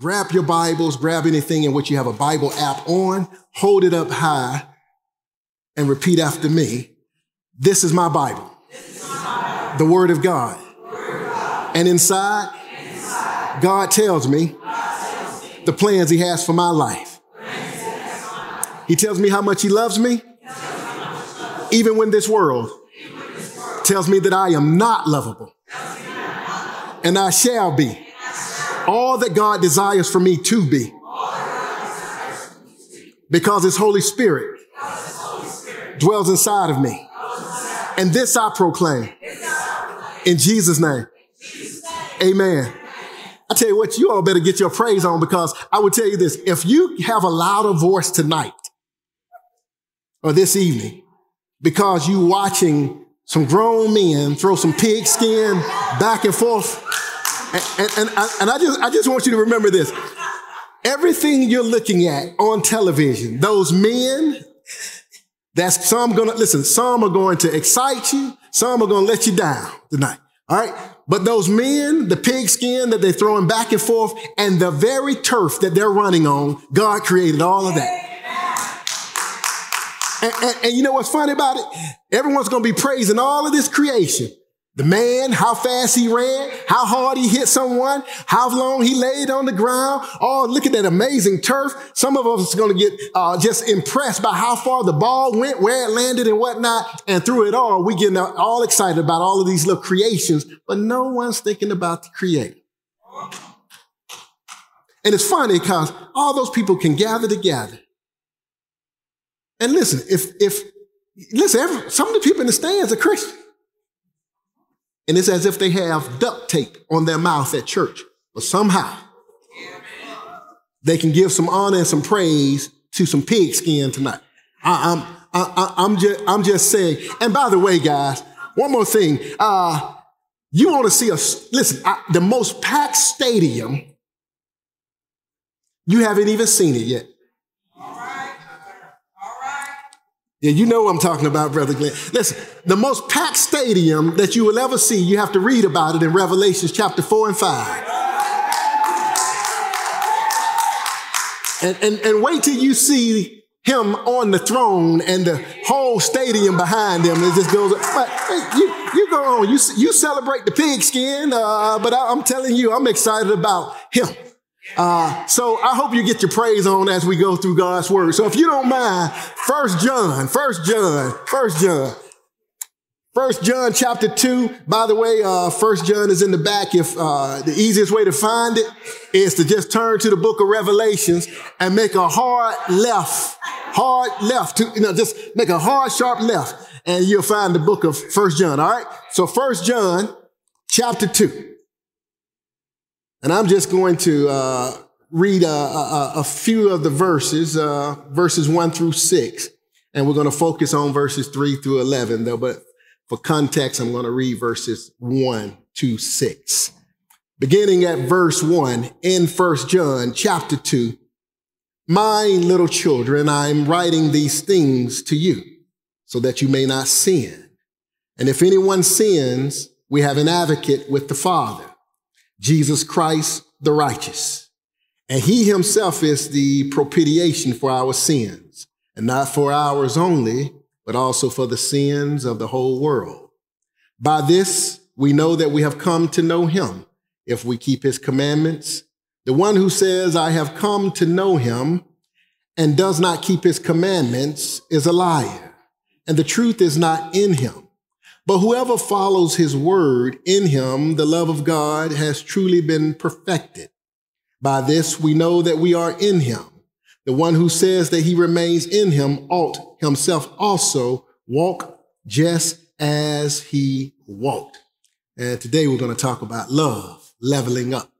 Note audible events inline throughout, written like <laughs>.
grab your Bibles, grab anything in which you have a Bible app on, hold it up high, and repeat after me. This is my Bible, the Word of God. And inside, God tells me God tells me the plans He has for my life. He tells me how much He loves me, even when this world tells me that I am not lovable, and I shall be all that God desires for me to be because His Holy Spirit dwells inside of me. And this I proclaim in Jesus' name. Jesus' name. Amen. I tell you what, you all better get your praise on because I would tell you this. If you have a louder voice tonight or this evening because you watching some grown men throw some pigskin back and forth, and, and, and, I, and I just, I just want you to remember this. Everything you're looking at on television, those men, that's some gonna, listen, some are going to excite you, some are gonna let you down tonight. All right. But those men, the pigskin that they're throwing back and forth, and the very turf that they're running on, God created all of that. And, and- and you know what's funny about it? Everyone's going to be praising all of this creation. The man, how fast he ran, how hard he hit someone, how long he laid on the ground. Oh, look at that amazing turf. Some of us are going to get uh, just impressed by how far the ball went, where it landed and whatnot. And through it all, we get all excited about all of these little creations, but no one's thinking about the creator. And it's funny because all those people can gather together. And listen, if, if, listen, every, some of the people in the stands are Christian. And it's as if they have duct tape on their mouth at church. But somehow they can give some honor and some praise to some pigskin tonight. I, I'm, I, I'm just, I'm just saying. And by the way, guys, one more thing. Uh, you want to see us, listen, I, the most packed stadium, you haven't even seen it yet. All right. All right. Yeah, you know what I'm talking about, Brother Glenn. Listen, the most packed stadium that you will ever see, you have to read about it in Revelations chapter 4 and 5. And, and, and wait till you see him on the throne and the whole stadium behind him. It just goes, but you, you go on, you, you celebrate the pigskin, uh, but I, I'm telling you, I'm excited about him. Uh, so I hope you get your praise on as we go through God's word. So if you don't mind, First John, First John, First John, First John chapter two. By the way, uh, First John is in the back. If uh, the easiest way to find it is to just turn to the Book of Revelations and make a hard left, hard left. To, you know, just make a hard, sharp left, and you'll find the Book of First John. All right. So First John chapter two. And I'm just going to uh, read a, a, a, few of the verses, uh, verses one through six. And we're going to focus on verses three through 11, though. But for context, I'm going to read verses one to six. Beginning at verse one in First John chapter two. My little children, I'm writing these things to you so that you may not sin. And if anyone sins, we have an advocate with the Father Jesus Christ the righteous. And he himself is the propitiation for our sins, and not for ours only, but also for the sins of the whole world. By this, we know that we have come to know him if we keep his commandments. The one who says, I have come to know him and does not keep his commandments is a liar, and the truth is not in him. But whoever follows his word in him, the love of God has truly been perfected. By this we know that we are in him. The one who says that he remains in him ought himself also walk just as he walked. And today we're going to talk about love, leveling up.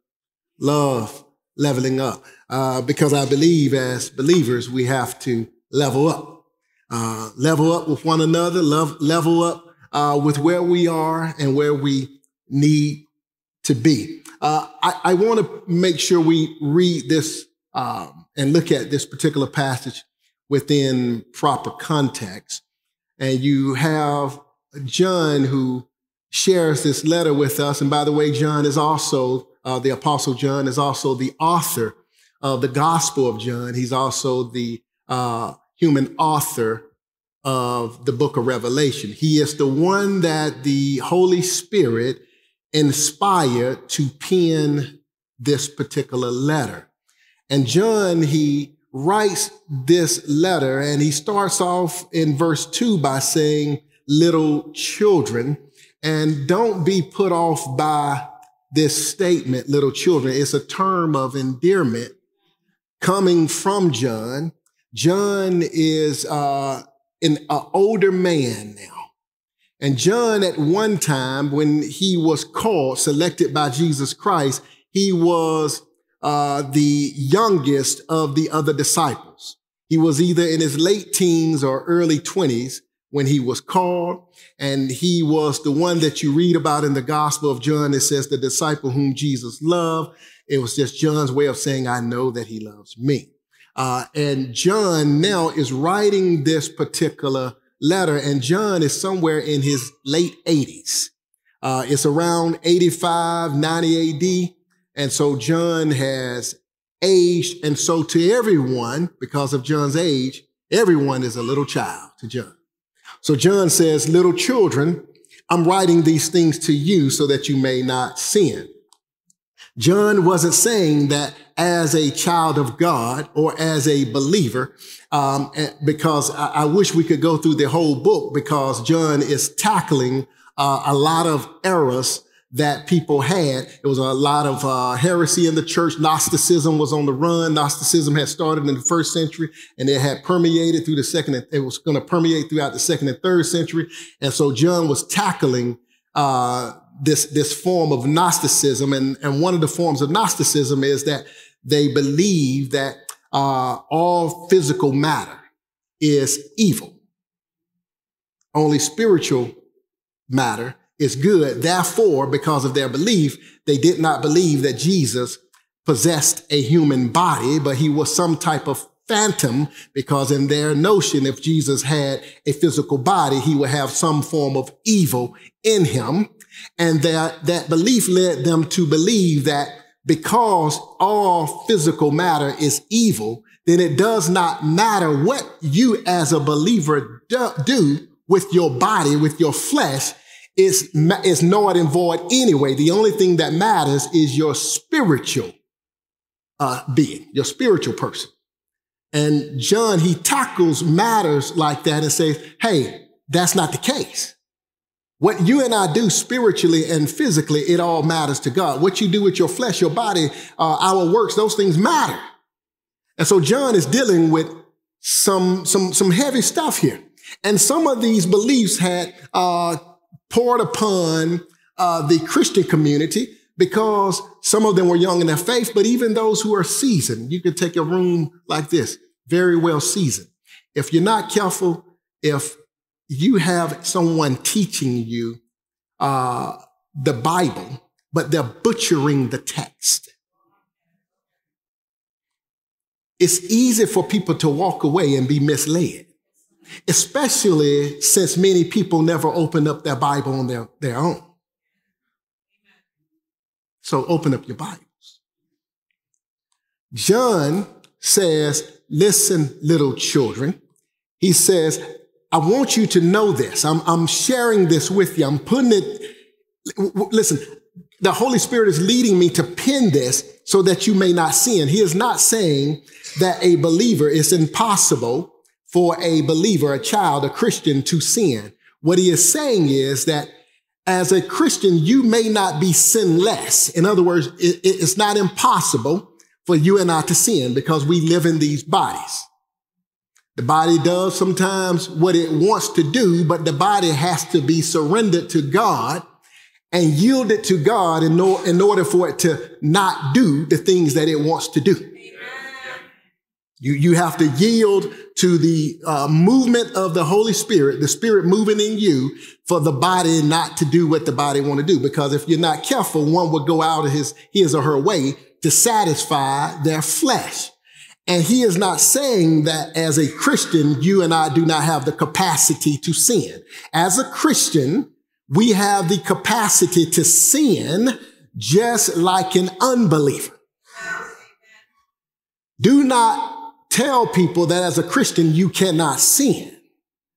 Love, leveling up. Uh, because I believe as believers, we have to level up. Uh, level up with one another, love, level up uh, with where we are and where we need to be. Uh, I, I want to make sure we read this um, and look at this particular passage within proper context. And you have John who shares this letter with us. And by the way, John is also uh, the Apostle John is also the author of the Gospel of John. He's also the uh, human author of the book of Revelation. He is the one that the Holy Spirit inspired to pen this particular letter. And John, he writes this letter and he starts off in verse two by saying, little children. And don't be put off by this statement, little children. It's a term of endearment coming from John. John is uh, an older man now. And John, at one time, when he was called, selected by Jesus Christ, he was uh, the youngest of the other disciples. He was either in his late teens or early 20s when he was called. And he was the one that you read about in the Gospel of John. It says the disciple whom Jesus loved. It was just John's way of saying, I know that he loves me. Uh, and John now is writing this particular letter, and John is somewhere in his late 80s. Uh, it's around 85, 90 AD. And so John has aged. And so to everyone, because of John's age, everyone is a little child to John. So John says, little children, I'm writing these things to you so that you may not sin. John wasn't saying that as a child of God or as a believer, um, eh, because I, I, wish we could go through the whole book because John is tackling uh, a lot of errors that people had. It was a lot of uh, heresy in the church. Gnosticism was on the run. Gnosticism had started in the first century and it had permeated through the second. It was going to permeate throughout the second and third century. And so John was tackling uh, this this form of Gnosticism, and and one of the forms of Gnosticism is that they believe that uh, all physical matter is evil. Only spiritual matter is good. Therefore, because of their belief, they did not believe that Jesus possessed a human body, but he was some type of phantom because in their notion, if Jesus had a physical body, he would have some form of evil in him. And that, that belief led them to believe that because all physical matter is evil, then it does not matter what you as a believer do, with your body, with your flesh, is, is null and void anyway. The only thing that matters is your spiritual uh, being, your spiritual person. And John, he tackles matters like that and says, hey, that's not the case. What you and I do spiritually and physically, it all matters to God. What you do with your flesh, your body, uh, our works, those things matter. And so John is dealing with some, some, some heavy stuff here. And some of these beliefs had uh, poured upon uh, the Christian community because some of them were young in their faith, but even those who are seasoned, you could take a room like this, very well seasoned. If you're not careful, if you have someone teaching you uh, the Bible, but they're butchering the text. It's easy for people to walk away and be misled, especially since many people never open up their Bible on their, their own. So open up your Bibles. John says, listen, little children. He says, I want you to know this. I'm, I'm sharing this with you. I'm putting it, listen, the Holy Spirit is leading me to pin this so that you may not sin. He is not saying that a believer is impossible for a believer, a child, a Christian to sin. What he is saying is that as a Christian, you may not be sinless. In other words, it, it's not impossible for you and I to sin because we live in these bodies. The body does sometimes what it wants to do, but the body has to be surrendered to God and yielded to God in, in order for it to not do the things that it wants to do. You, you have to yield to the uh, movement of the Holy Spirit, the Spirit moving in you for the body not to do what the body want to do. Because if you're not careful, one will go out of his, his or her way to satisfy their flesh. And he is not saying that as a Christian, you and I do not have the capacity to sin. As a Christian, we have the capacity to sin just like an unbeliever. Do not tell people that as a Christian you cannot sin.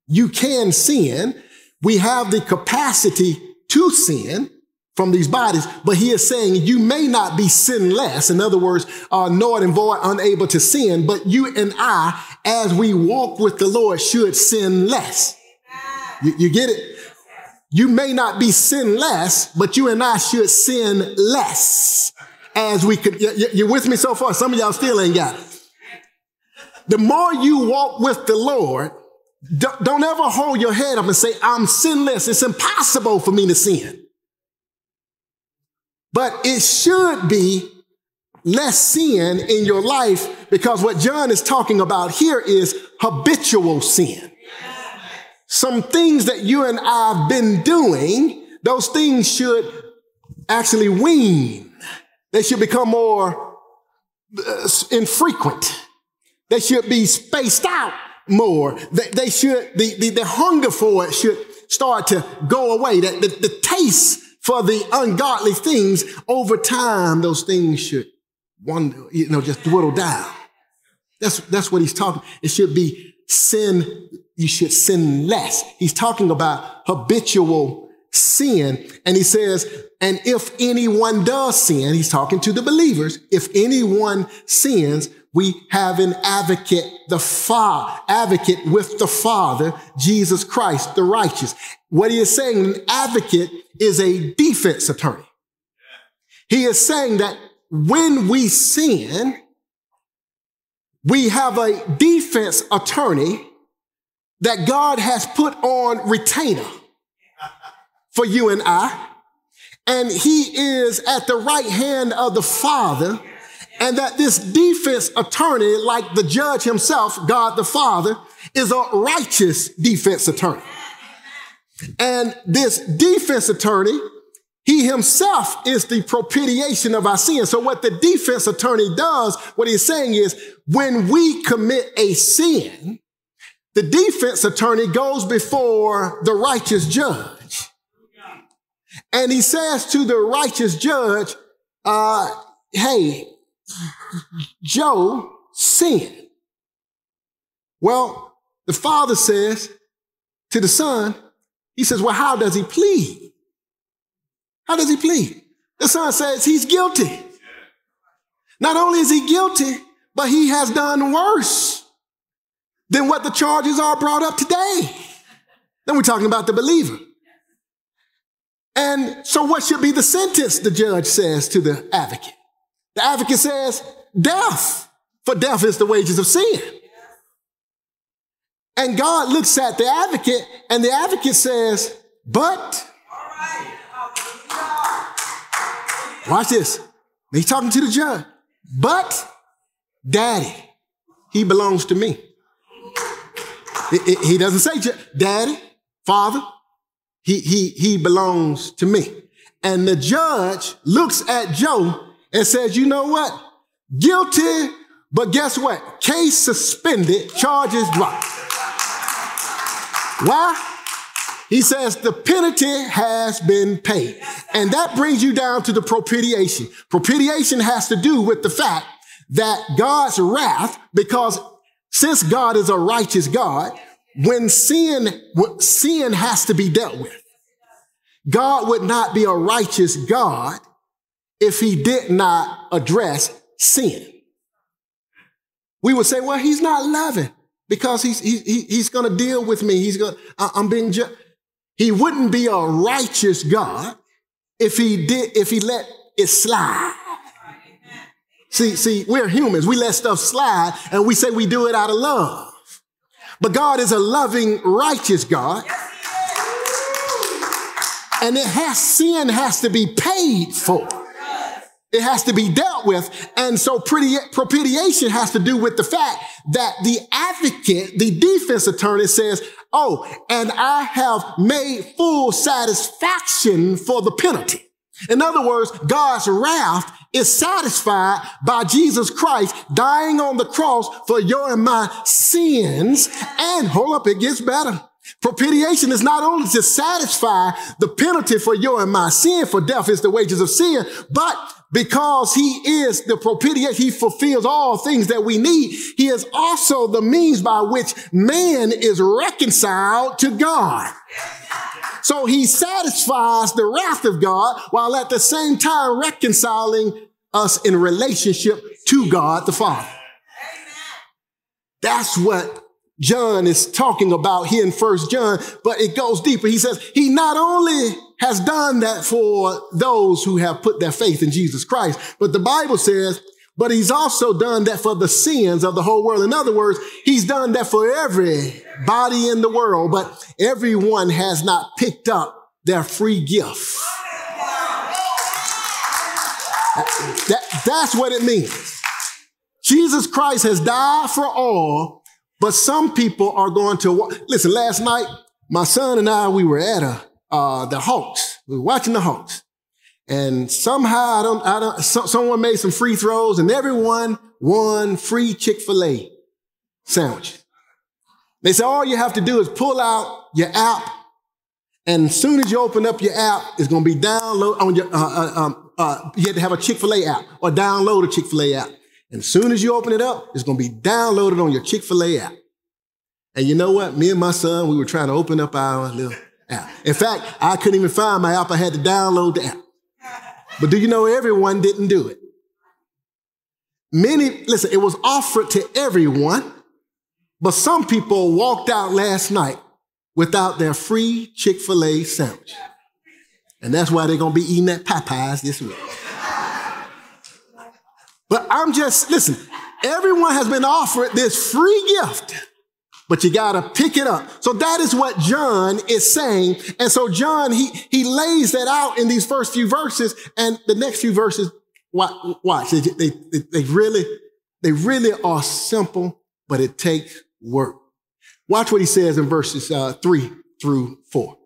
You can sin. We have the capacity to sin from these bodies, but he is saying you may not be sinless. In other words, uh, null and void, unable to sin, but you and I, as we walk with the Lord, should sin less. You, you get it? You may not be sinless, but you and I should sin less as we could. You, are with me so far? Some of y'all still ain't got it. The more you walk with the Lord, don't ever hold your head up and say, I'm sinless. It's impossible for me to sin. But it should be less sin in your life because what John is talking about here is habitual sin. Some things that you and I have been doing, those things should actually wean. They should become more uh, infrequent. They should be spaced out more. They, should, the, the, the, hunger for it should start to go away. That the, the taste for the ungodly things, over time, those things should one, you know, just dwindle down. That's, that's what he's talking. It should be sin. You should sin less. He's talking about habitual sin. And he says, and if anyone does sin, he's talking to the believers. If anyone sins, we have an advocate, the Father, advocate with the Father, Jesus Christ, the righteous. What he is saying, an advocate is a defense attorney. He is saying that when we sin, we have a defense attorney that God has put on retainer for you and I. And he is at the right hand of the Father and that this defense attorney, like the judge himself, God the Father, is a righteous defense attorney. And this defense attorney, he himself is the propitiation of our sin. So what the defense attorney does, what he's saying is when we commit a sin, the defense attorney goes before the righteous judge. And he says to the righteous judge, uh, hey, Joe sinned. Well, the father says to the son, he says, Well, how does he plead? How does he plead? The son says he's guilty. Not only is he guilty, but he has done worse than what the charges are brought up today. Then we're talking about the believer. And so, what should be the sentence, the judge says to the advocate? The advocate says, death, for death is the wages of sin. And God looks at the advocate, and the advocate says, but. Watch this. He's talking to the judge. But, daddy, he belongs to me. he doesn't say, daddy, father, he, he, he belongs to me. And the judge looks at Joe and says, you know what? Guilty, but guess what? Case suspended, charges dropped. Why? He says the penalty has been paid. And that brings you down to the propitiation. Propitiation has to do with the fact that God's wrath, because since God is a righteous God, when sin, sin has to be dealt with. God would not be a righteous God if he did not address sin. We would say, well, he's not loving because he's, he, he's going to deal with me. He's going, I'm being. He wouldn't be a righteous God if he did, if he let it slide. See, see, we're humans. We let stuff slide and we say we do it out of love. But God is a loving, righteous God. And it has, sin has to be paid for. It has to be dealt with. And so propitiation has to do with the fact that the advocate, the defense attorney says, Oh, and I have made full satisfaction for the penalty. In other words, God's wrath is satisfied by Jesus Christ dying on the cross for your and my sins. And hold up, it gets better. Propitiation is not only to satisfy the penalty for your and my sin, for death is the wages of sin, but because he is the propitiation, he fulfills all things that we need. He is also the means by which man is reconciled to God. So he satisfies the wrath of God while at the same time reconciling us in relationship to God the Father. That's what John is talking about here in First John, but it goes deeper. He says he not only has done that for those who have put their faith in Jesus Christ, but the Bible says, but he's also done that for the sins of the whole world. In other words, he's done that for everybody in the world, but everyone has not picked up their free gift. That, that's what it means. Jesus Christ has died for all, but some people are going to listen. Last night, my son and I we were at a uh, the Hawks. We were watching the Hawks, and somehow I don't I don't so, someone made some free throws, and everyone won free Chick Fil A sandwich. They said all you have to do is pull out your app, and as soon as you open up your app, it's going to be download on your. Uh, uh, um, uh, you had to have a Chick Fil A app or download a Chick Fil A app. And as soon as you open it up, it's going to be downloaded on your Chick fil A app. And you know what? Me and my son, we were trying to open up our little app. In fact, I couldn't even find my app. I had to download the app. But do you know everyone didn't do it? Many, listen, it was offered to everyone, but some people walked out last night without their free Chick fil A sandwich. And that's why they're going to be eating at Popeyes this week. But I'm just, listen, everyone has been offered this free gift, but you got to pick it up. So that is what John is saying. And so John, he, he lays that out in these first few verses and the next few verses, watch, they, they, they really, they really are simple, but it takes work. Watch what he says in verses uh, three through four.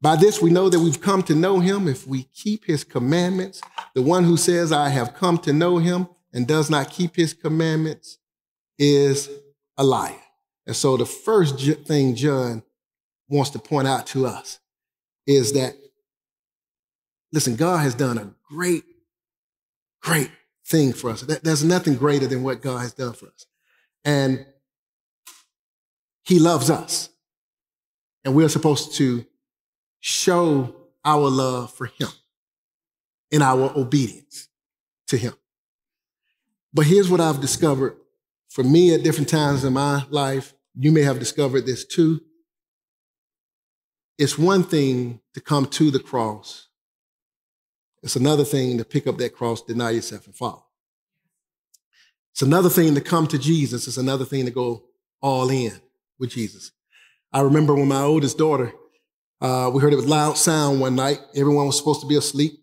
By this we know that we've come to know him if we keep his commandments. The one who says, I have come to know him and does not keep his commandments is a liar. And so the first thing John wants to point out to us is that, listen, God has done a great, great thing for us. There's nothing greater than what God has done for us. And he loves us. And we're supposed to show our love for him in our obedience to him. But here's what I've discovered for me at different times in my life. You may have discovered this too. It's one thing to come to the cross. It's another thing to pick up that cross, deny yourself, and follow. It's another thing to come to Jesus. It's another thing to go all in with Jesus. I remember when my oldest daughter, uh, we heard it was loud sound one night. Everyone was supposed to be asleep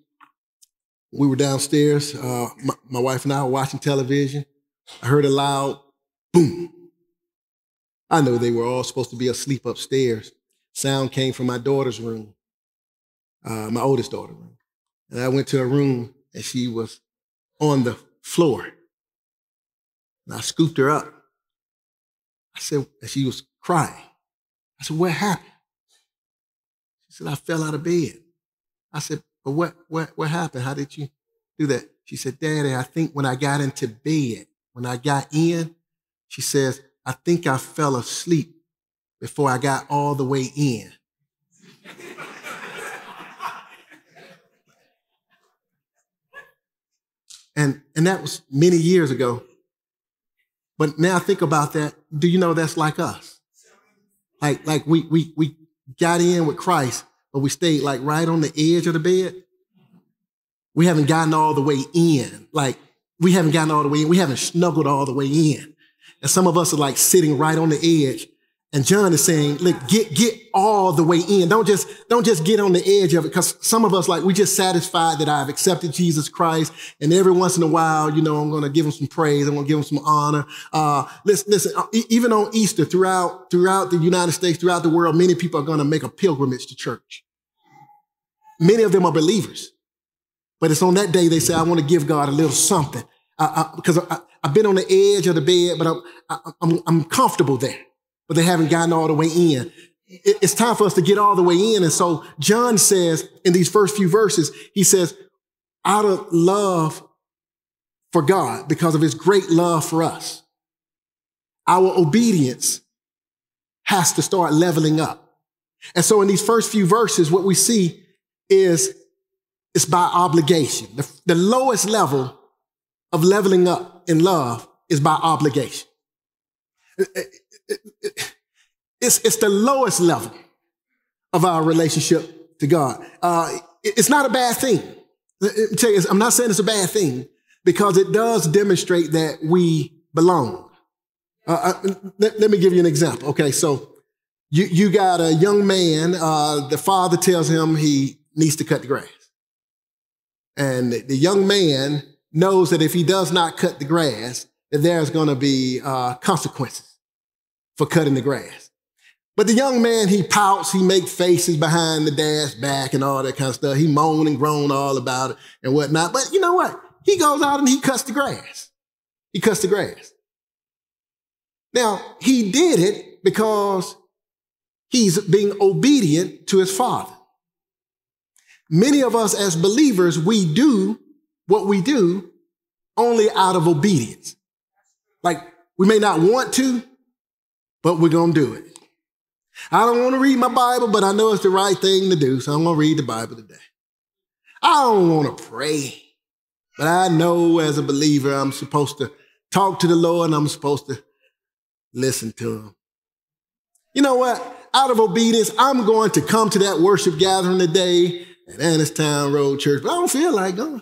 we were downstairs. Uh, my, my, wife and I were watching television. I heard a loud boom. I know they were all supposed to be asleep upstairs. Sound came from my daughter's room, uh, my oldest daughter's room. And I went to her room and she was on the floor. And I scooped her up. I said, and she was crying. I said, what happened? She said, I fell out of bed. I said, but what, what, what happened? How did you do that? She said, Daddy, I think when I got into bed, when I got in, she says, I think I fell asleep before I got all the way in. and, and that was many years ago. But now think about that. Do you know that's like us? Like, like we, we, we got in with Christ but we stayed like right on the edge of the bed. We haven't gotten all the way in. Like we haven't gotten all the way in. We haven't snuggled all the way in. And some of us are like sitting right on the edge. And John is saying, look, get, get all the way in. Don't just, don't just get on the edge of it. Cause some of us, like, we just satisfied that I've accepted Jesus Christ. And every once in a while, you know, I'm going to give him some praise. I'm going to give him some honor. Uh, listen, listen, uh, even on Easter throughout, throughout the United States, throughout the world, many people are going to make a pilgrimage to church. Many of them are believers. But it's on that day they say, I want to give God a little something. I, I, because I, have been on the edge of the bed, but I'm, I, am I'm comfortable there but they haven't gotten all the way in. it- it's time for us to get all the way in. And so John says in these first few verses, he says, out of love for God, because of his great love for us, our obedience has to start leveling up. And so in these first few verses, what we see is it's by obligation. The, the lowest level of leveling up in love is by obligation. It's, it's the lowest level of our relationship to God. Uh, it- it's not a bad thing. You, I'm not saying it's a bad thing because it does demonstrate that we belong. Uh, uh, let, let me give you an example. Okay, so you, you got a young man, uh, the father tells him he needs to cut the grass. And the, young man knows that if he does not cut the grass, that there's going to be uh, consequences for cutting the grass. But the young man, he pouts, he makes faces behind the dad's back and all that kind of stuff. He moan and groan all about it and whatnot. But you know what? He goes out and he cuts the grass. He cuts the grass. Now, he did it because he's being obedient to his father. Many of us as believers, we do what we do only out of obedience. Like we may not want to, but we're going to do it. I don't want to read my Bible, but I know it's the right thing to do, so I'm going to read the Bible today. I don't want to pray, but I know as a believer I'm supposed to talk to the Lord and I'm supposed to listen to him. You know what? Out of obedience, I'm going to come to that worship gathering today at Annistown Road Church, but I don't feel like going.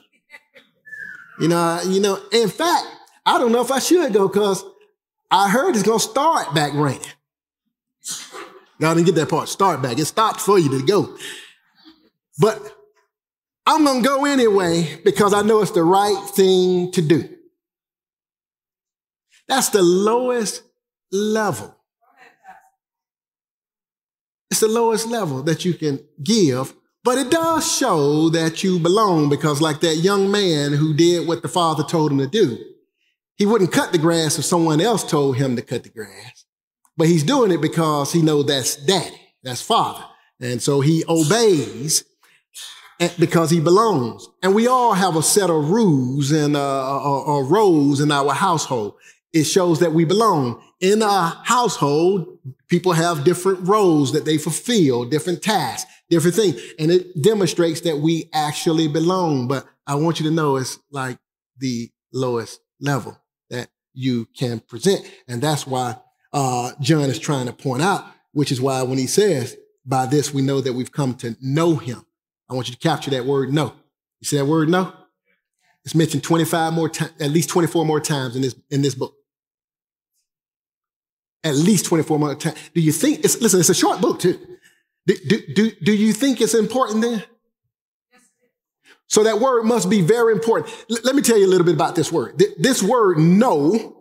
You know, I- you know, in fact, I don't know if I should go because I heard it's to start back raining. Y'all didn't get that part. Start back. It stopped for you to go. But I'm to go anyway because I know it's the right thing to do. That's the lowest level. It's the lowest level that you can give, but it does show that you belong because, like that young man who did what the father told him to do, he wouldn't cut the grass if someone else told him to cut the grass. But he's doing it because he knows that's daddy, that's father. And so he obeys because he belongs. And we all have a set of rules and uh, or, or roles in our household. It shows that we belong. In a household, people have different roles that they fulfill, different tasks, different things. And it demonstrates that we actually belong. But I want you to know it's like the lowest level that you can present. And that's why uh, John is trying to point out, which is why when he says, by this we know that we've come to know him. I want you to capture that word know. You see that word know? It's mentioned 25 more times, at least 24 more times in this, in this book. At least 24 more times. Do you think, it's, listen, it's a short book too. Do, do, do, you think it's important then? So that word must be very important. L- let me tell you a little bit about this word. Th- This word know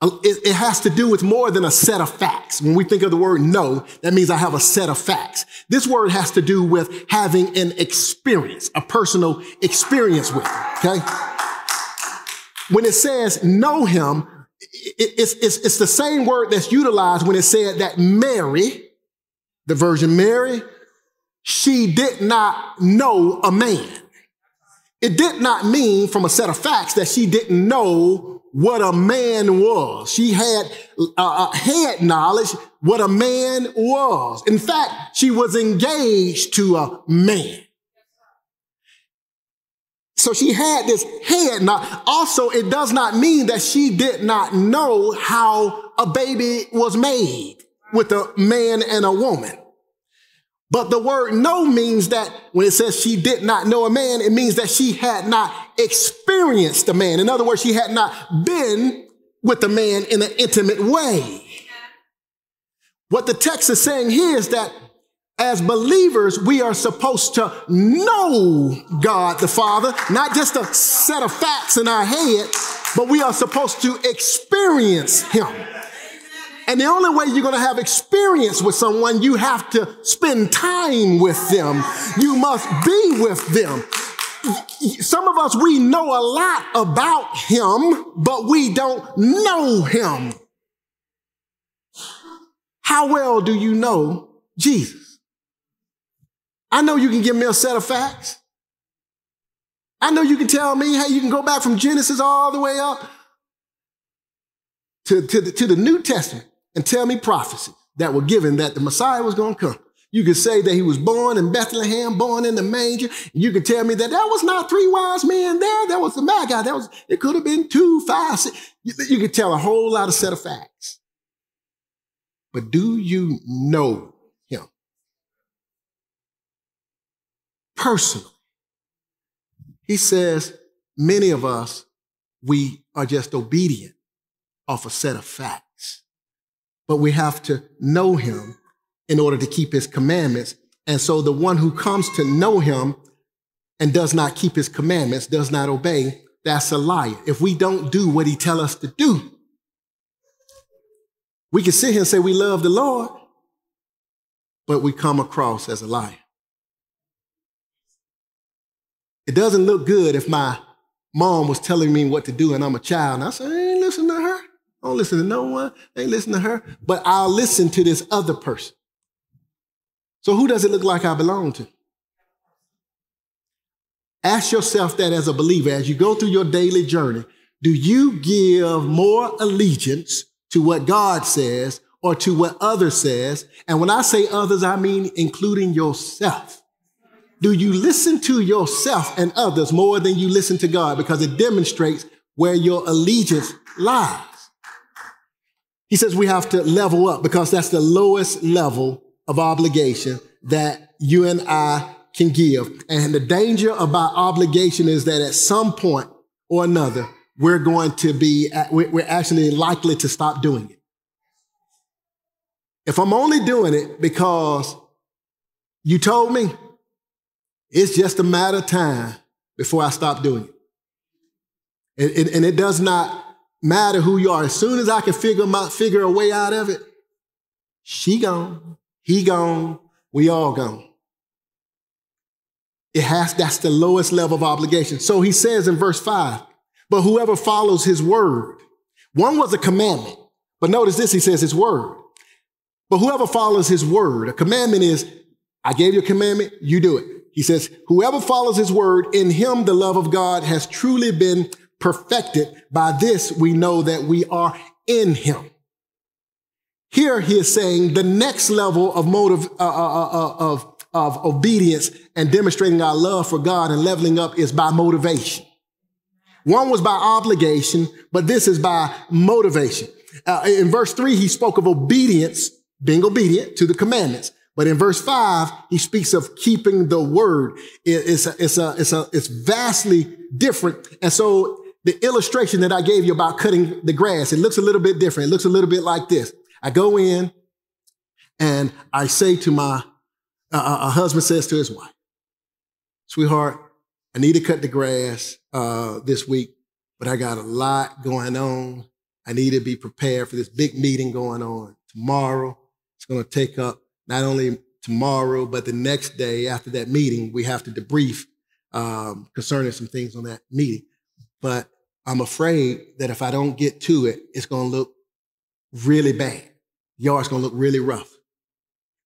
uh, it, it has to do with more than a set of facts. When we think of the word know, that means I have a set of facts. This word has to do with having an experience, a personal experience with okay? When it says know him, it- it's, it's, it's the same word that's utilized when it said that Mary, the Virgin Mary, she did not know a man. It did not mean from a set of facts that she didn't know what a man was. She had uh, uh, head knowledge what a man was. In fact, she was engaged to a man. So she had this head. Now, also, it does not mean that she did not know how a baby was made with a man and a woman. But the word know means that when it says she did not know a man, it means that she had not experienced a man. In other words, she had not been with a man in an intimate way. What the text is saying here is that as believers, we are supposed to know God the Father, not just a set of facts in our head, but we are supposed to experience Him. And the only way you're going to have experience with someone, you have to spend time with them. You must be with them. Some of us, we know a lot about him, but we don't know him. How well do you know Jesus? I know you can give me a set of facts. I know you can tell me how you can go back from Genesis all the way up to, to, the, to the New Testament and tell me prophecies that were given that the Messiah was going to come. You could say that he was born in Bethlehem, born in the manger. You could tell me that that was not three wise men there. That was the Magi. That was, it could have been two, five, six. You, you could tell a whole lot of set of facts. But do you know him? Personally. He says, many of us, we are just obedient off a set of facts. But we have to know him in order to keep his commandments. And so the one who comes to know him and does not keep his commandments, does not obey, that's a liar. If we don't do what he tell us to do, we can sit here and say we love the Lord, but we come across as a liar. It doesn't look good if my mom was telling me what to do and I'm a child and I say, I ain't listen to her. I don't listen to no one. I ain't listen to her. But I'll listen to this other person. So who does it look like I belong to? Ask yourself that as a believer, as you go through your daily journey, do you give more allegiance to what God says or to what others says? And when I say others, I mean including yourself. Do you listen to yourself and others more than you listen to God? Because it demonstrates where your allegiance lies. He says we have to level up because that's the lowest level of obligation that you and I can give. And the danger about obligation is that at some point or another, we're going to be, we're actually likely to stop doing it. If I'm only doing it because you told me, it's just a matter of time before I stop doing it. And, and, and it does not matter who you are. As soon as I can figure, my, figure a way out of it, she gone. He gone. We all gone. It has, that's the lowest level of obligation. So he says in verse five, but whoever follows his word, one was a commandment, but notice this, he says his word. But whoever follows his word, a commandment is, I gave you a commandment, you do it. He says, whoever follows his word, in him the love of God has truly been perfected. By this we know that we are in him. Here he is saying the next level of motive, uh, uh, uh, of, of obedience and demonstrating our love for God and leveling up is by motivation. One was by obligation, but this is by motivation. Uh, in verse three, he spoke of obedience, being obedient to the commandments. But in verse five, he speaks of keeping the word. it's, a, it's, a, it's, a, it's vastly different. And so the illustration that I gave you about cutting the grass, it looks a little bit different. It looks a little bit like this. I go in and I say to my, uh, a husband says to his wife, sweetheart, I need to cut the grass uh, this week, but I got a lot going on. I need to be prepared for this big meeting going on tomorrow. It's going to take up not only tomorrow, but the next day after that meeting, we have to debrief um, concerning some things on that meeting. But I'm afraid that if I don't get to it, it's going to look really bad yard's gonna look really rough.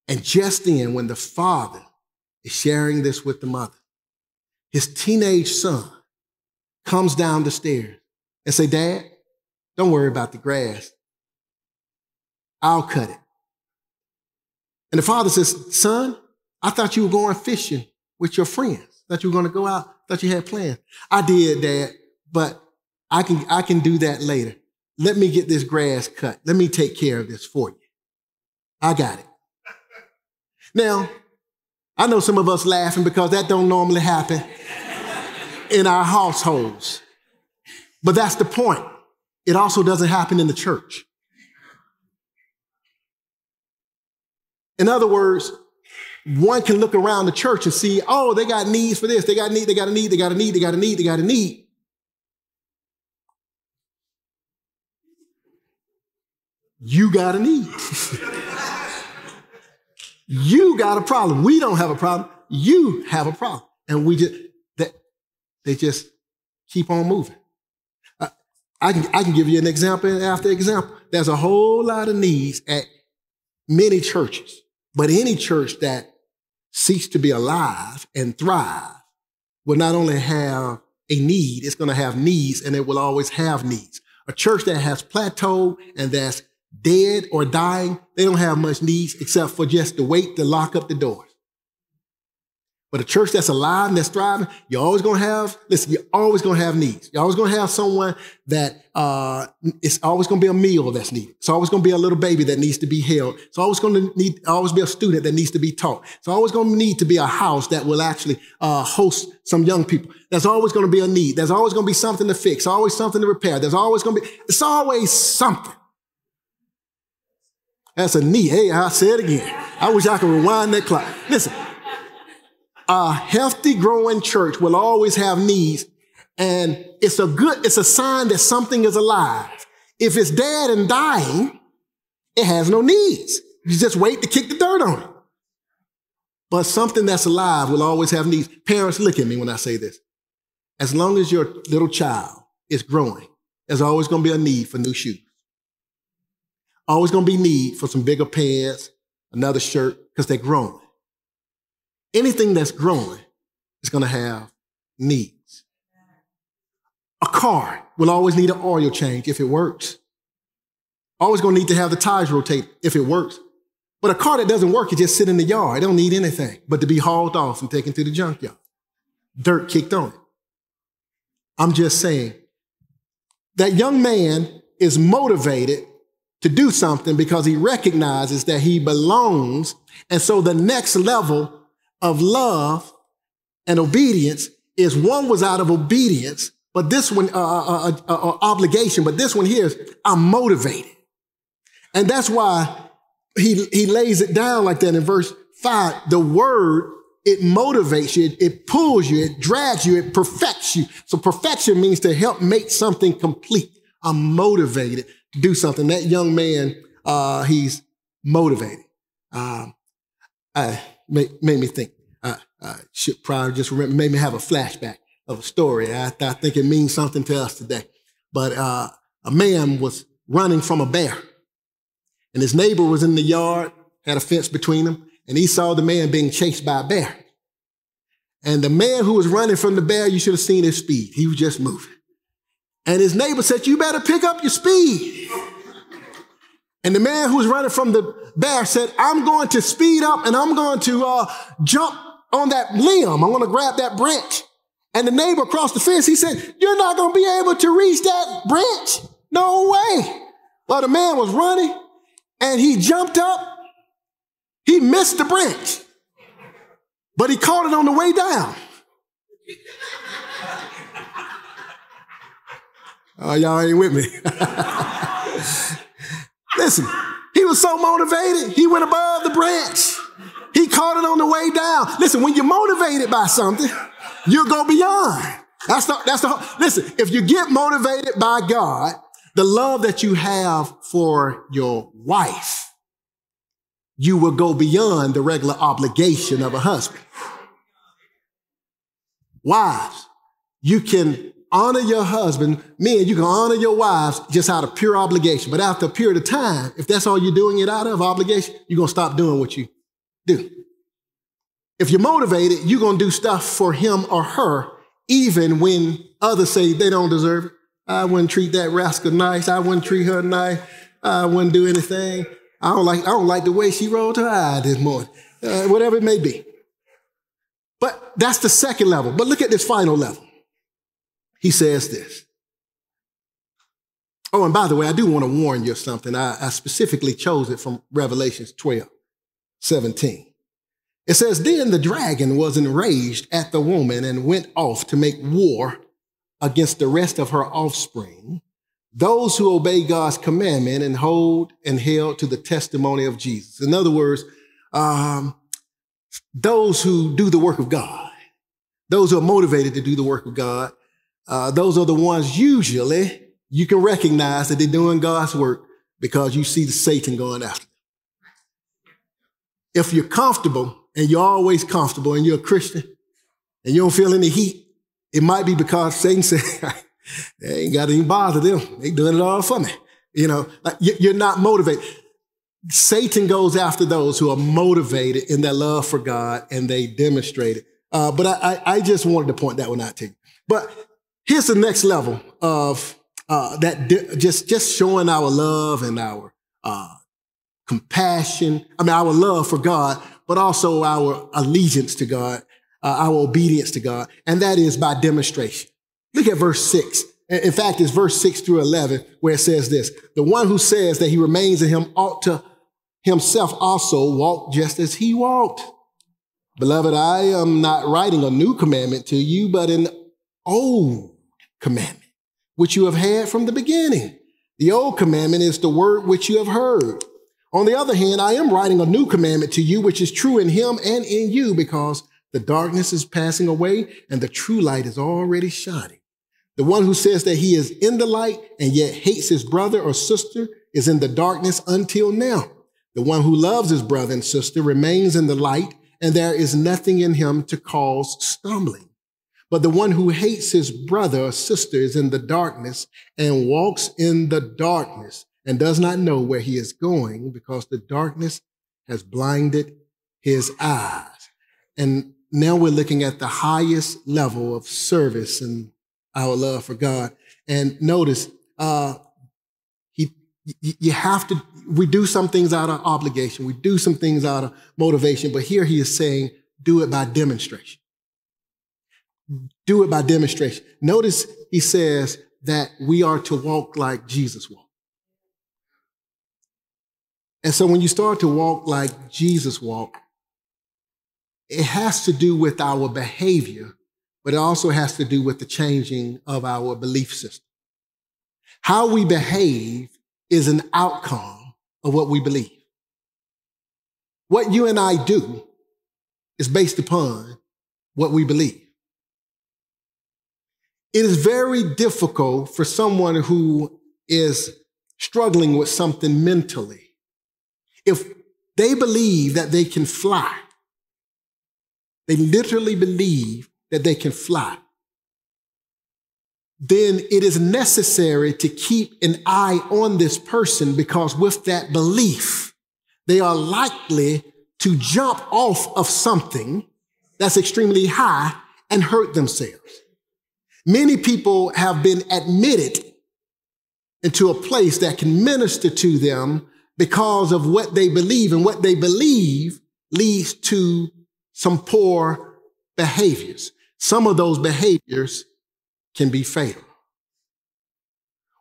And just then, when the father is sharing this with the mother, his teenage son comes down the stairs and say, Dad, don't worry about the grass. I'll cut it. And the father says, Son, I thought you were going fishing with your friends. Thought you were going to go out. Thought you had plans. I did, Dad, but I can I can do that later. Let me get this grass cut. Let me take care of this for you. I got it. Now, I know some of us laughing because that don't normally happen in our households. But that's the point. It also doesn't happen in the church. In other words, one can look around the church and see, oh, they got needs for this, they got need, they got a need, they got a need, they got a need, they got a need. You got a need. you got a problem. We don't have a problem. You have a problem. And we just, that, they just keep on moving. I, I, can, I can give you an example after example. There's a whole lot of needs at many churches, but any church that seeks to be alive and thrive will not only have a need, it's going to have needs and it will always have needs. A church that has plateaued and that's dead or dying, they don't have much needs except for just to wait to lock up the doors. But a church that's alive and that's thriving, you're always gonna have, listen, you're always gonna have needs. You're always gonna have someone that uh it's always gonna be a meal that's needed. It's always gonna be a little baby that needs to be held. It's always gonna need always be a student that needs to be taught. It's always gonna need to be a house that will actually uh host some young people. There's always gonna be a need. There's always gonna be something to fix, always something to repair. There's always gonna be, it's always something. That's a knee. Hey, I say it again. I wish I could rewind that clock. Listen, a healthy growing church will always have needs and it's a good it's a sign that something is alive if it's dead and dying it has no needs you just wait to kick the dirt on it but something that's alive will always have needs parents look at me when i say this as long as your little child is growing there's always going to be a need for new shoes always to be need for some bigger pants another shirt because they're growing anything that's growing is to have needs. A car will always need an oil change if it works. Always to need to have the tires rotate if it works. But a car that doesn't work, it just sit in the yard. It don't need anything but to be hauled off and taken to the junkyard. Dirt kicked on it. I'm just saying that young man is motivated to do something because he recognizes that he belongs. And so the next level of love and obedience is one was out of obedience, but this one, uh, uh, uh, uh, obligation, but this one here is I'm motivated. And that's why he, he lays it down like that in verse five. The word, it motivates you, it, it pulls you, it drags you, it perfects you. So perfection means to help make something complete. I'm motivated do something. That young man, uh, he's motivated. Um, I, made, made me think. Uh, uh, should probably just remember, made me have a flashback of a story. I, I think it means something to us today. But uh, a man was running from a bear, and his neighbor was in the yard, had a fence between them, and he saw the man being chased by a bear. And the man who was running from the bear, you should have seen his speed. He was just moving. And his neighbor said, You better pick up your speed. And the man who was running from the bear said, I'm going to speed up and I'm going to uh, jump on that limb. I'm going to grab that branch. And the neighbor across the fence, he said, You're not going to be able to reach that branch. No way. Well, the man was running and he jumped up. He missed the branch, but he caught it on the way down. Oh, y'all ain't with me. Listen, he was so motivated, he went above the branch. He caught it on the way down. Listen, when you're motivated by something, you'll go beyond. That's the, that's the, whole. listen, if you get motivated by God, the love that you have for your wife, you will go beyond the regular obligation of a husband. Wives, you can honor your husband. Men, you can honor your wives just out of pure obligation. But after a period of time, if that's all you're doing it out of obligation, you're going to stop doing what you do. If you're motivated, you're going to do stuff for him or her, even when others say they don't deserve it. I wouldn't treat that rascal nice. I wouldn't treat her nice. I wouldn't do anything. I don't like, I don't like the way she rolled her eye this morning. Uh, whatever it may be. But that's the second level. But look at this final level he says this. Oh, and by the way, I do want to warn you of something. I, I specifically chose it from Revelations 12, 17. It says, Then the dragon was enraged at the woman and went off to make war against the rest of her offspring, those who obey God's commandment and hold and held to the testimony of Jesus. In other words, um, those who do the work of God, those who are motivated to do the work of God, uh, those are the ones usually you can recognize that they're doing God's work because you see the Satan going after them. If you're comfortable and you're always comfortable and you're a Christian and you don't feel any heat, it might be because Satan said, <laughs> they ain't got any bother them. They doing it all for me. You know, like you're not motivated. Satan goes after those who are motivated in their love for God and they demonstrate it. Uh, but I, I, I, just wanted to point that one out to you. But here's the next level of uh, that di- just just showing our love and our uh, compassion. I mean, our love for God, but also our allegiance to God, uh, our obedience to God, and that is by demonstration. Look at verse six. In fact, it's verse six through eleven where it says this: "The one who says that he remains in Him ought to himself also walk just as He walked." Beloved, I am not writing a new commandment to you, but an old commandment, which you have had from the beginning. The old commandment is the word which you have heard. On the other hand, I am writing a new commandment to you, which is true in him and in you, because the darkness is passing away and the true light is already shining. The one who says that he is in the light and yet hates his brother or sister is in the darkness until now. The one who loves his brother and sister remains in the light and there is nothing in him to cause stumbling. But the one who hates his brother or sister is in the darkness and walks in the darkness and does not know where he is going because the darkness has blinded his eyes. And now we're looking at the highest level of service and our love for God. And notice, uh, he, you have to we do some things out of obligation. We do some things out of motivation. But here he is saying, do it by demonstration. Do it by demonstration. Notice he says that we are to walk like Jesus walked. And so when you start to walk like Jesus walked, it has to do with our behavior, but it also has to do with the changing of our belief system. How we behave is an outcome of what we believe. What you and I do is based upon what we believe. It is very difficult for someone who is struggling with something mentally. If they believe that they can fly, they literally believe that they can fly then it is necessary to keep an eye on this person because with that belief, they are likely to jump off of something that's extremely high and hurt themselves. Many people have been admitted into a place that can minister to them because of what they believe, and what they believe leads to some poor behaviors. Some of those behaviors can be fatal.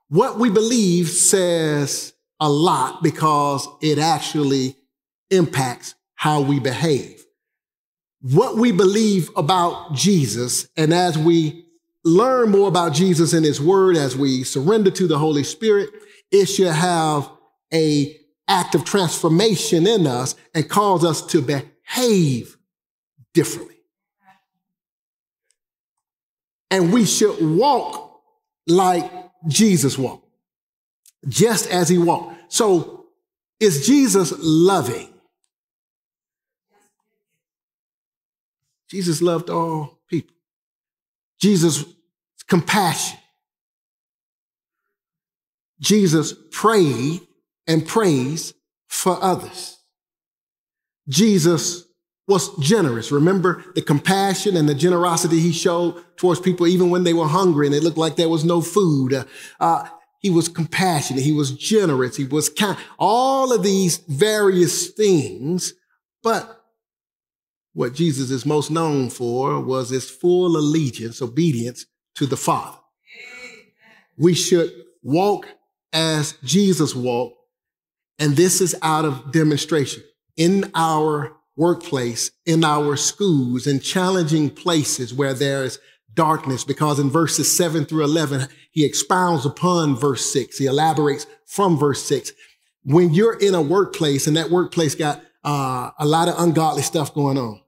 What we believe says a lot because it actually impacts how we behave. What we believe about Jesus, and as we learn more about Jesus and his word, as we surrender to the Holy Spirit, it should have a act of transformation in us and cause us to behave differently. And we should walk like Jesus walked, just as he walked. So is Jesus loving? Jesus loved all people. Jesus compassion. Jesus prayed and prays for others. Jesus was generous. Remember the compassion and the generosity he showed towards people even when they were hungry and it looked like there was no food. Uh, he was compassionate. He was generous. He was kind. All of these various things. But what Jesus is most known for was his full allegiance, obedience to the Father. We should walk as Jesus walked. And this is out of demonstration in our workplace, in our schools, in challenging places where there is darkness, because in verses seven through 11, he expounds upon verse six. He elaborates from verse six. When you're in a workplace and that workplace got uh, a lot of ungodly stuff going on,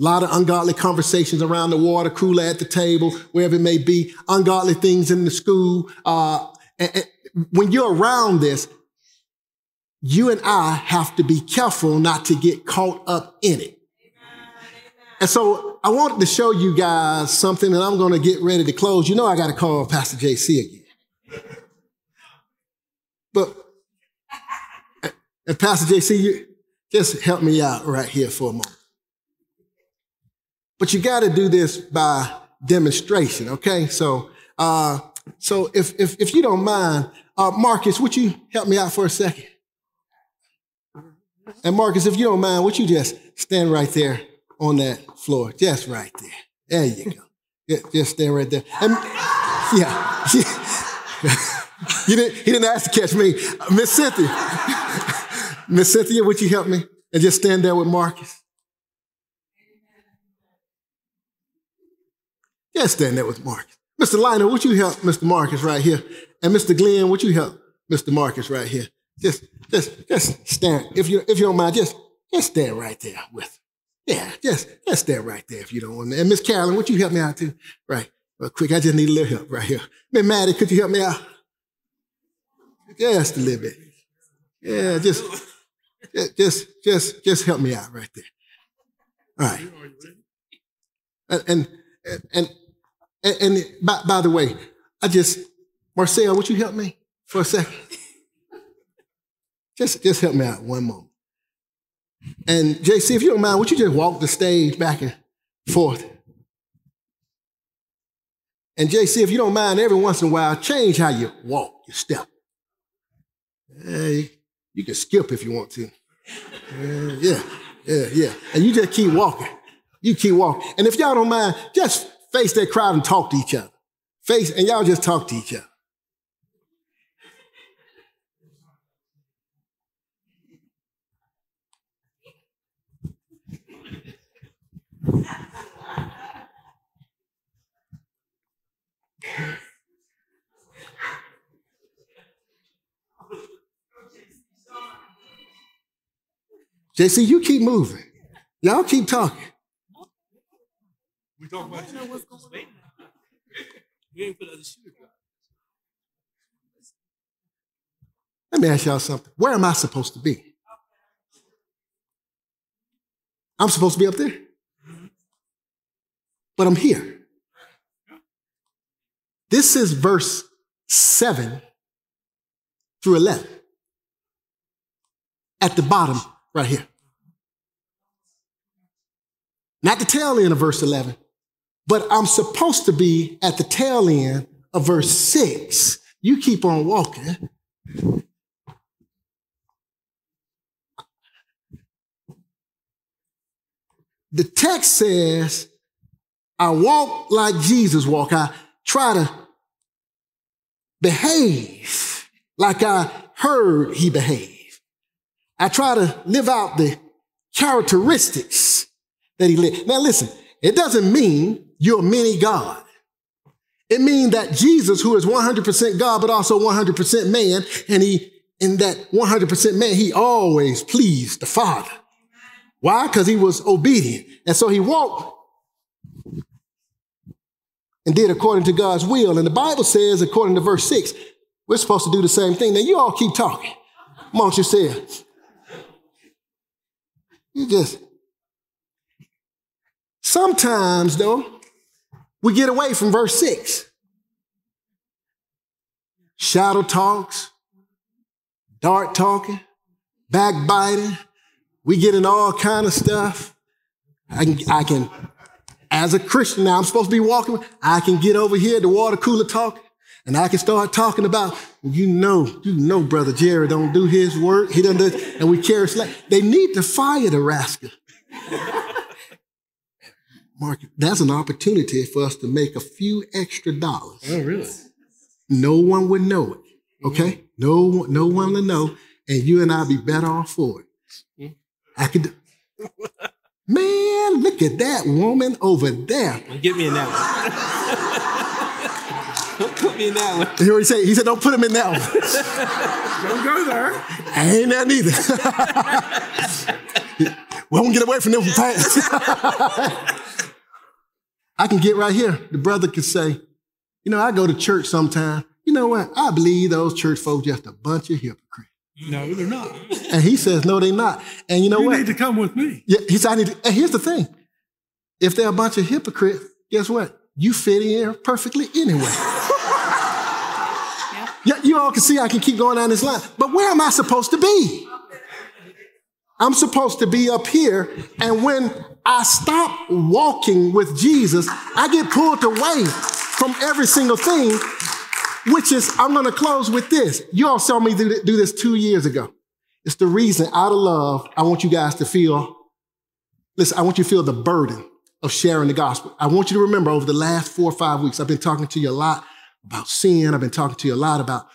a lot of ungodly conversations around the water cooler at the table, wherever it may be, ungodly things in the school. Uh, and, and when you're around this, you and I have to be careful not to get caught up in it. And so I wanted to show you guys something, and I'm going to get ready to close. You know, I got to call Pastor JC again. But, And Pastor JC, you just help me out right here for a moment. But you got to do this by demonstration, okay? So, uh, so if if if you don't mind, uh, Marcus, would you help me out for a second? And Marcus, if you don't mind, would you just stand right there on that floor, just right there? There you go. Just, just stand right there. And yeah, <laughs> you didn't. He didn't ask to catch me, Miss Cynthia. <laughs> Miss Cynthia, would you help me and just stand there with Marcus? Just stand there with Marcus. Mr. Lionel, would you help Mr. Marcus right here? And Mr. Glenn, would you help Mr. Marcus right here? Just, just, just stand. If you, if you don't mind, just, just stand right there with. Yeah, just, just stand right there if you don't want. And Miss Carolyn, would you help me out too? Right, well, quick. I just need a little help right here. Miss Maddie, could you help me out? Just a little bit. Yeah, just, just, just, just help me out right there. All right. And, and, and and, and by, by, the way, I just, Marcel, would you help me for a second? just, just help me out one moment. And JC, if you don't mind, would you just walk the stage back and forth? And JC, if you don't mind, every once in a while, change how you walk, your step. Hey, you can skip if you want to. Yeah, yeah, yeah. And you just keep walking. You keep walking. And if y'all don't mind, just face that crowd and talk to each other. Face, and y'all just talk to each other. JC, you keep moving. Y'all keep talking. We talk about you. What's going on? <laughs> You ain't put other shoes. Let me ask y'all something. Where am I supposed to be? I'm supposed to be up there. But I'm here. This is verse 7 through 11. At the bottom, right here. Not the tail end of verse 11, but I'm supposed to be at the tail end of verse 6. You keep on walking. The text says, I walk like Jesus walk. I try to behave like I heard he behaved. I try to live out the characteristics that he lived. Now listen, it doesn't mean you're mini God. It means that Jesus, who is 100% God, but also 100% man, and he, in that 100% man, he always pleased the Father. Why? Because he was obedient. And so he walked and did according to God's will. And the Bible says, according to verse 6, we're supposed to do the same thing. Now, you all keep talking amongst yourselves. You just, sometimes though, we get away from verse 6. Shadow talks, dark talking, backbiting. We get in all kind of stuff. I can, I can, as a Christian now, I'm supposed to be walking. I can get over here the water cooler talking, and I can start talking about, you know, you know, brother Jerry don't do his work. He doesn't do, it, and we carry slack. They need to fire the rascal. Mark, that's an opportunity for us to make a few extra dollars. Oh, really? No one would know it. Okay? Mm-hmm. No, no one would know, and you and I be better off for it. Mm-hmm. I could. Man, look at that woman over there. Get me in that one. <laughs> Don't put me in that one. He already said, he said, don't put him in that one. don't go there. I ain't that neither. <laughs> we won't get away from them fast. <laughs> I can get right here. The brother could say, you know, I go to church sometime. You know what? I believe those church folks just a bunch of hypocrites. No, they're not. And he says, no, they're not. And you know you what? You need to come with me. Yeah, he said, I need to, and here's the thing. If they're a bunch of hypocrites, guess what? You fit in perfectly anyway. yeah. <laughs> yeah, you all can see I can keep going down this line. But where am I supposed to be? I'm supposed to be up here. And when I stop walking with Jesus, I get pulled away from every single thing, which is, I'm going to close with this. You all saw me do this two years ago. It's the reason, out of love, I want you guys to feel, listen, I want you to feel the burden of sharing the gospel. I want you to remember over the last four or five weeks, I've been talking to you a lot about sin. I've been talking to you a lot about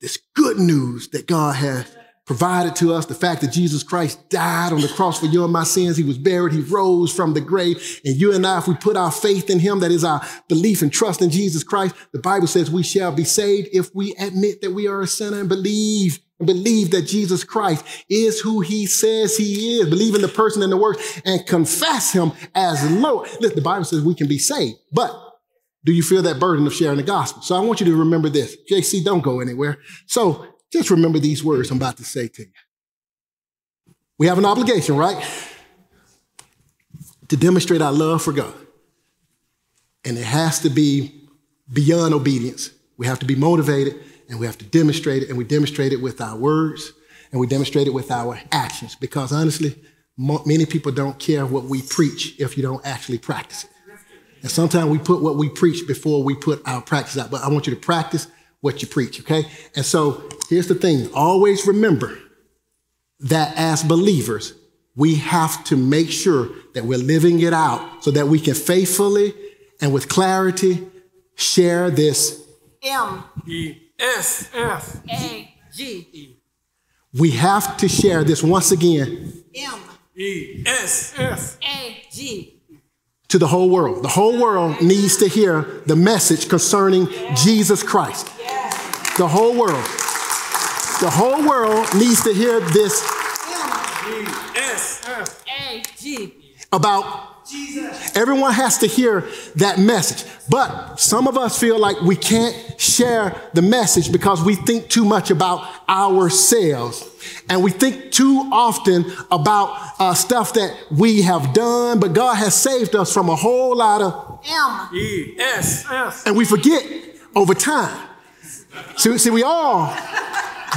this good news that God has provided to us, the fact that Jesus Christ died on the cross for you and my sins. He was buried. He rose from the grave. And you and I, if we put our faith in him, that is our belief and trust in Jesus Christ, the Bible says we shall be saved if we admit that we are a sinner and believe and believe that Jesus Christ is who he says he is. Believe in the person and the work and confess him as Lord. Listen, the Bible says we can be saved, but do you feel that burden of sharing the gospel? So I want you to remember this. JC, don't go anywhere. So just remember these words I'm about to say to you. We have an obligation, right? To demonstrate our love for God. And it has to be beyond obedience. We have to be motivated and we have to demonstrate it, and we demonstrate it with our words and we demonstrate it with our actions. Because honestly, many people don't care what we preach if you don't actually practice it. And sometimes we put what we preach before we put our practice out. But I want you to practice what you preach, okay? And so here's the thing always remember that as believers, we have to make sure that we're living it out so that we can faithfully and with clarity share this. M E S S A G We have to share this once again M E S S. A G to the whole world. The whole world needs to hear the message concerning Jesus Christ. The whole world. The whole world needs to hear this about Jesus. Everyone has to hear that message. But some of us feel like we can't share the message because we think too much about ourselves. And we think too often about uh, stuff that we have done, but God has saved us from a whole lot of, M E S S. and we forget over time. See, see we all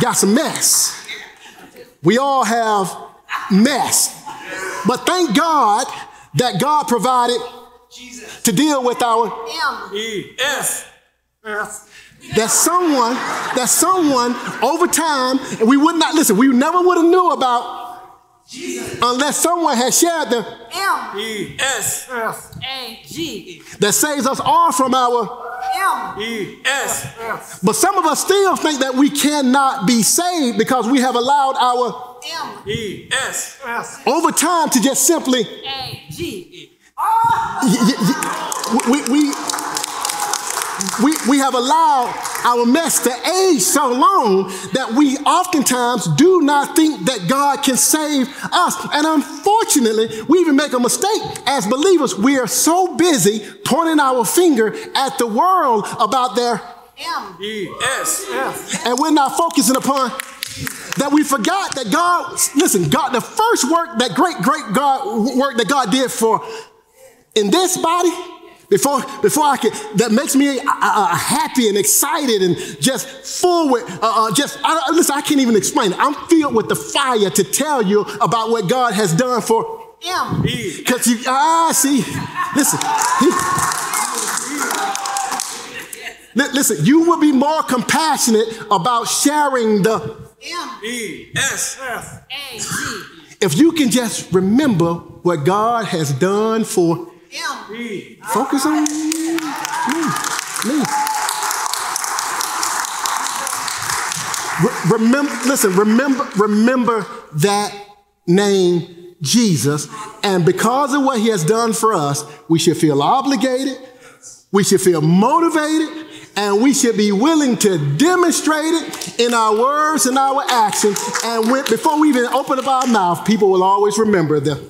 got some mess. We all have mess. But thank God that God provided Jesus. to deal with our M E S S. that someone that someone over time and we would not listen we never would have knew about Jesus. unless someone had shared the M E S S. A G that saves us all from our M E S S. but some of us still think that we cannot be saved because we have allowed our M E S S. over time to just simply A G we, we, we, we have allowed our mess to age so long that we oftentimes do not think that God can save us. And unfortunately, we even make a mistake as believers. We are so busy pointing our finger at the world about their, M E and we're not focusing upon that we forgot that God, listen, God, the first work, that great, great God work that God did for in this body, before, before I can, that makes me uh, uh, happy and excited and just full with, uh, uh, just, I, listen, I can't even explain it. I'm filled with the fire to tell you about what God has done for, M E because you, ah, see, listen, he- Li- listen, you will be more compassionate about sharing the, M E S S. A G if you can just remember what God has done for, Focus on me, me. Remember, listen, remember, remember that name, Jesus. And because of what he has done for us, we should feel obligated, we should feel motivated, and we should be willing to demonstrate it in our words and our actions. And when, before we even open up our mouth, people will always remember the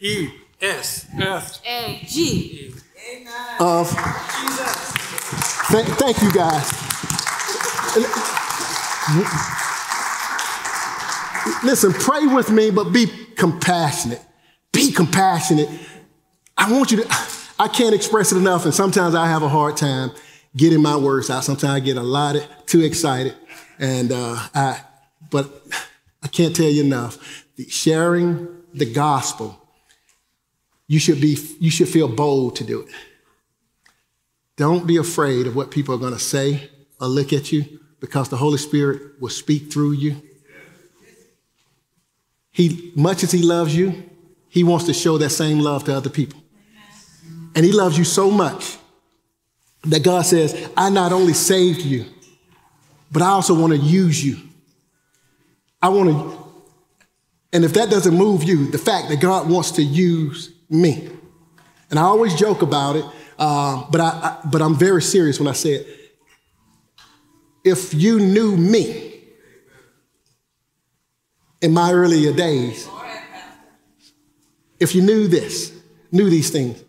E S S. A G of. Thank, thank you guys. Listen, pray with me, but be compassionate. Be compassionate. I want you to, I can't express it enough, and sometimes I have a hard time getting my words out. Sometimes I get a lot of, too excited, and uh, I, but I can't tell you enough. the sharing the gospel, you should be you should feel bold to do it. Don't be afraid of what people are going to say or look at you because the Holy Spirit will speak through you. He much as he loves you, he wants to show that same love to other people. And he loves you so much that God says, I not only saved you, but I also want to use you. I want to, and if that doesn't move you, the fact that God wants to use me. And I always joke about it, uh, but, I, I, but I'm very serious when I say it. If you knew me in my earlier days, if you knew this, knew these things,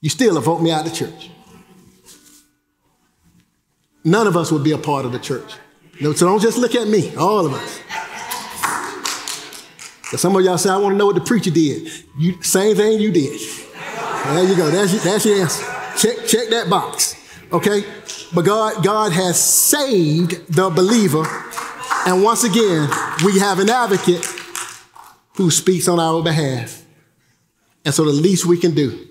you still have voted me out of the church. None of us would be a part of the church. So don't just look at me, all of us. Some of y'all say, I want to know what the preacher did. You, same thing you did. There you go. That's, that's your answer. Check, check that box. Okay? But God, God has saved the believer. And once again, we have an advocate who speaks on our behalf. And so the least we can do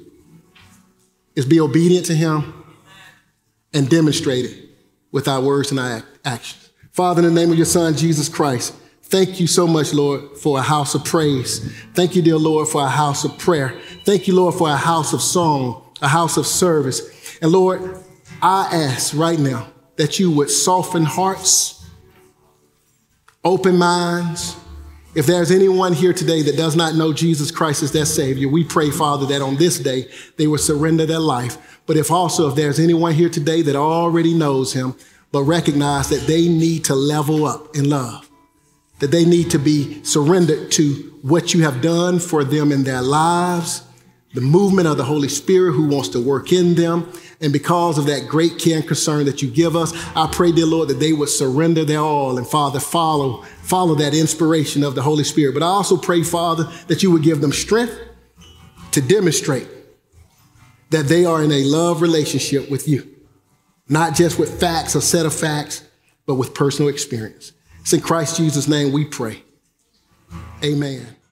is be obedient to him and demonstrate it with our words and our actions. Father, in the name of your Son, Jesus Christ, thank you so much, Lord, for a house of praise. Thank you, dear Lord, for a house of prayer. Thank you, Lord, for a house of song, a house of service. And Lord, I ask right now that you would soften hearts, open minds. If there's anyone here today that does not know Jesus Christ as their Savior, we pray, Father, that on this day they would surrender their life but if also, if there's anyone here today that already knows him, but recognize that they need to level up in love, that they need to be surrendered to what you have done for them in their lives, the movement of the Holy Spirit who wants to work in them. And because of that great care and concern that you give us, I pray, dear Lord, that they would surrender their all and Father, follow, follow that inspiration of the Holy Spirit. But I also pray, Father, that you would give them strength to demonstrate that they are in a love relationship with you, not just with facts, a set of facts, but with personal experience. It's in Christ Jesus' name we pray. Amen.